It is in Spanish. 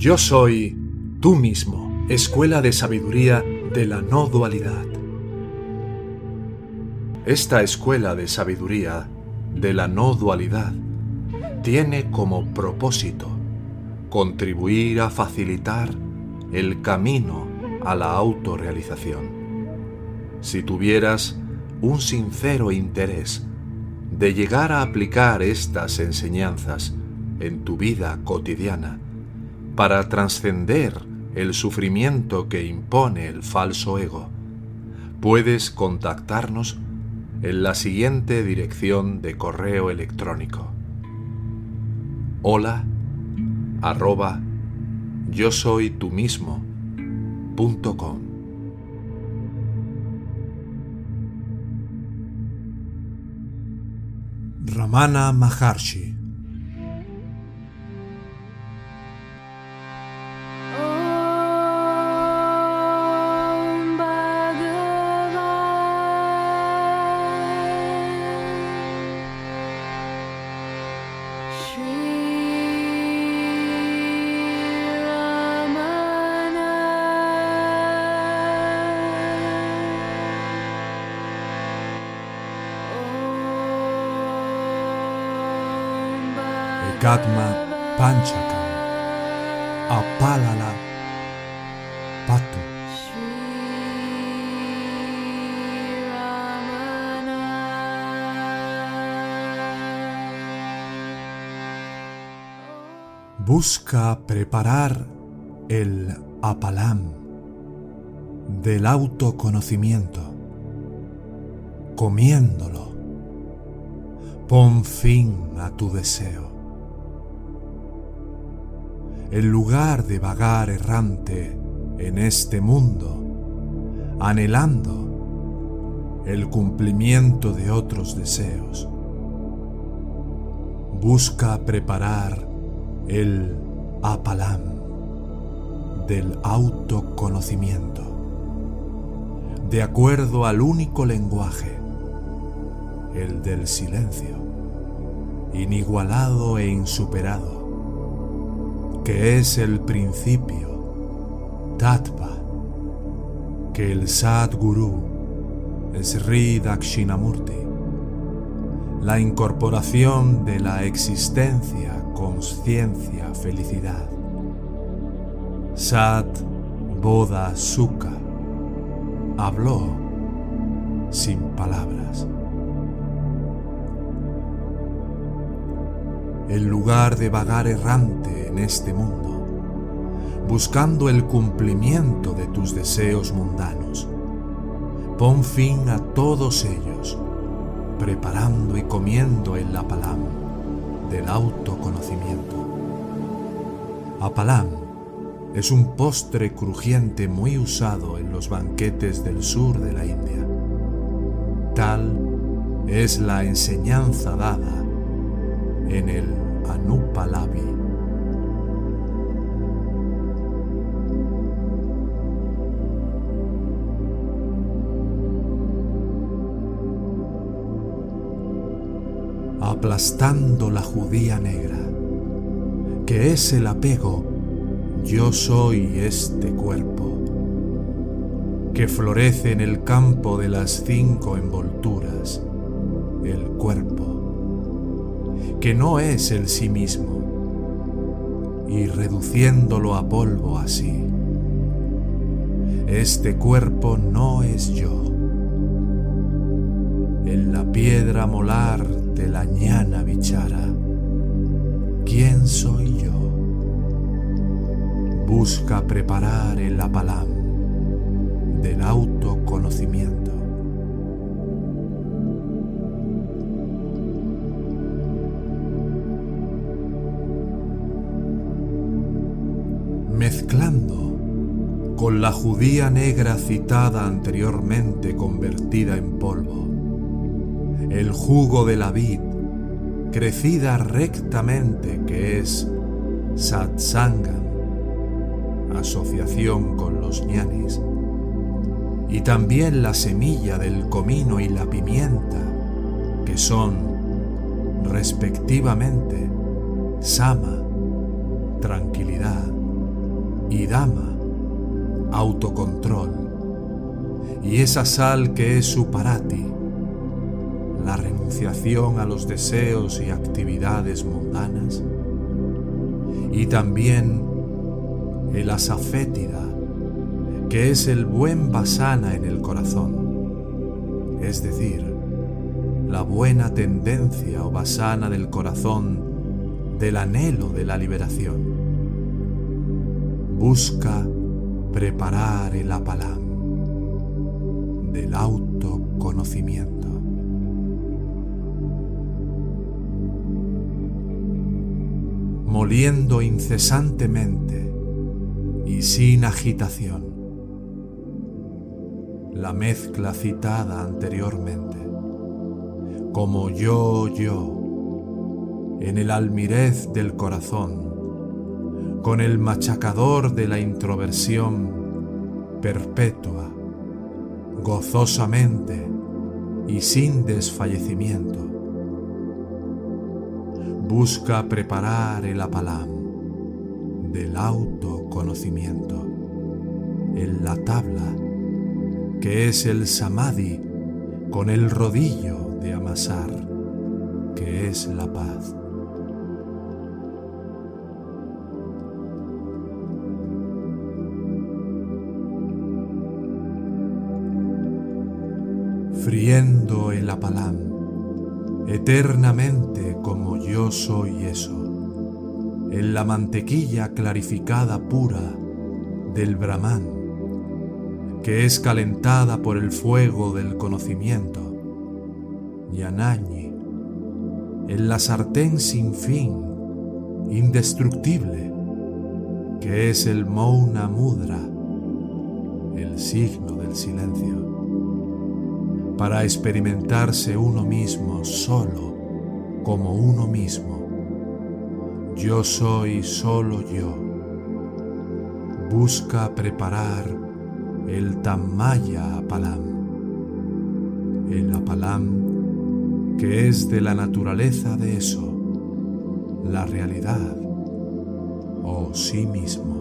Yo soy tú mismo, escuela de sabiduría de la no dualidad. Esta escuela de sabiduría de la no dualidad tiene como propósito contribuir a facilitar el camino a la autorrealización. Si tuvieras un sincero interés de llegar a aplicar estas enseñanzas en tu vida cotidiana para trascender el sufrimiento que impone el falso ego, puedes contactarnos en la siguiente dirección de correo electrónico. Hola arroba yo soy tú mismo com. Ramana Maharshi Egatma Panchakam Apalala Patu Busca preparar el apalam del autoconocimiento, comiéndolo. Pon fin a tu deseo. En lugar de vagar errante en este mundo, anhelando el cumplimiento de otros deseos, busca preparar el apalam del autoconocimiento, de acuerdo al único lenguaje, el del silencio, inigualado e insuperado, que es el principio, Tattva, que el Sadguru, Sri Dakshinamurti, la incorporación de la existencia, conciencia, felicidad. Sat Bodha Sukha habló sin palabras. En lugar de vagar errante en este mundo, buscando el cumplimiento de tus deseos mundanos, pon fin a todos ellos, preparando y comiendo el apalam del autoconocimiento. Apalam es un postre crujiente muy usado en los banquetes del sur de la India. Tal es la enseñanza dada en el Anupalavi. Aplastando la judía negra, que es el apego, yo soy este cuerpo, que florece en el campo de las cinco envolturas, el cuerpo que no es el sí mismo, y reduciéndolo a polvo así. Este cuerpo no es yo. En la piedra molar de la ñana bichara, ¿quién soy yo? Busca preparar el apalam del autoconocimiento. La judía negra citada anteriormente convertida en polvo, el jugo de la vid, crecida rectamente que es satsangam, asociación con los ñanis, y también la semilla del comino y la pimienta, que son, respectivamente, sama, tranquilidad, y Dama, autocontrol, y esa sal que es su parati, la renunciación a los deseos y actividades mundanas, y también el asafétida, que es el buen basana en el corazón, es decir, la buena tendencia o basana del corazón del anhelo de la liberación. Busca preparar el apalam del autoconocimiento. Moliendo incesantemente y sin agitación la mezcla citada anteriormente, como yo, yo, en el almirez del corazón, con el machacador de la introversión perpetua, gozosamente y sin desfallecimiento. Busca preparar el apalam del autoconocimiento en la tabla que es el samadhi con el rodillo de amasar, que es la paz. Friendo el apalam, eternamente como yo soy eso, en la mantequilla clarificada pura del Brahman, que es calentada por el fuego del conocimiento, Yanañi, en la sartén sin fin, indestructible, que es el Mouna Mudra, el signo del silencio para experimentarse uno mismo solo como uno mismo. Yo soy solo yo. Busca preparar el Tammaya Apalam, el Apalam que es de la naturaleza de eso, la realidad o sí mismo.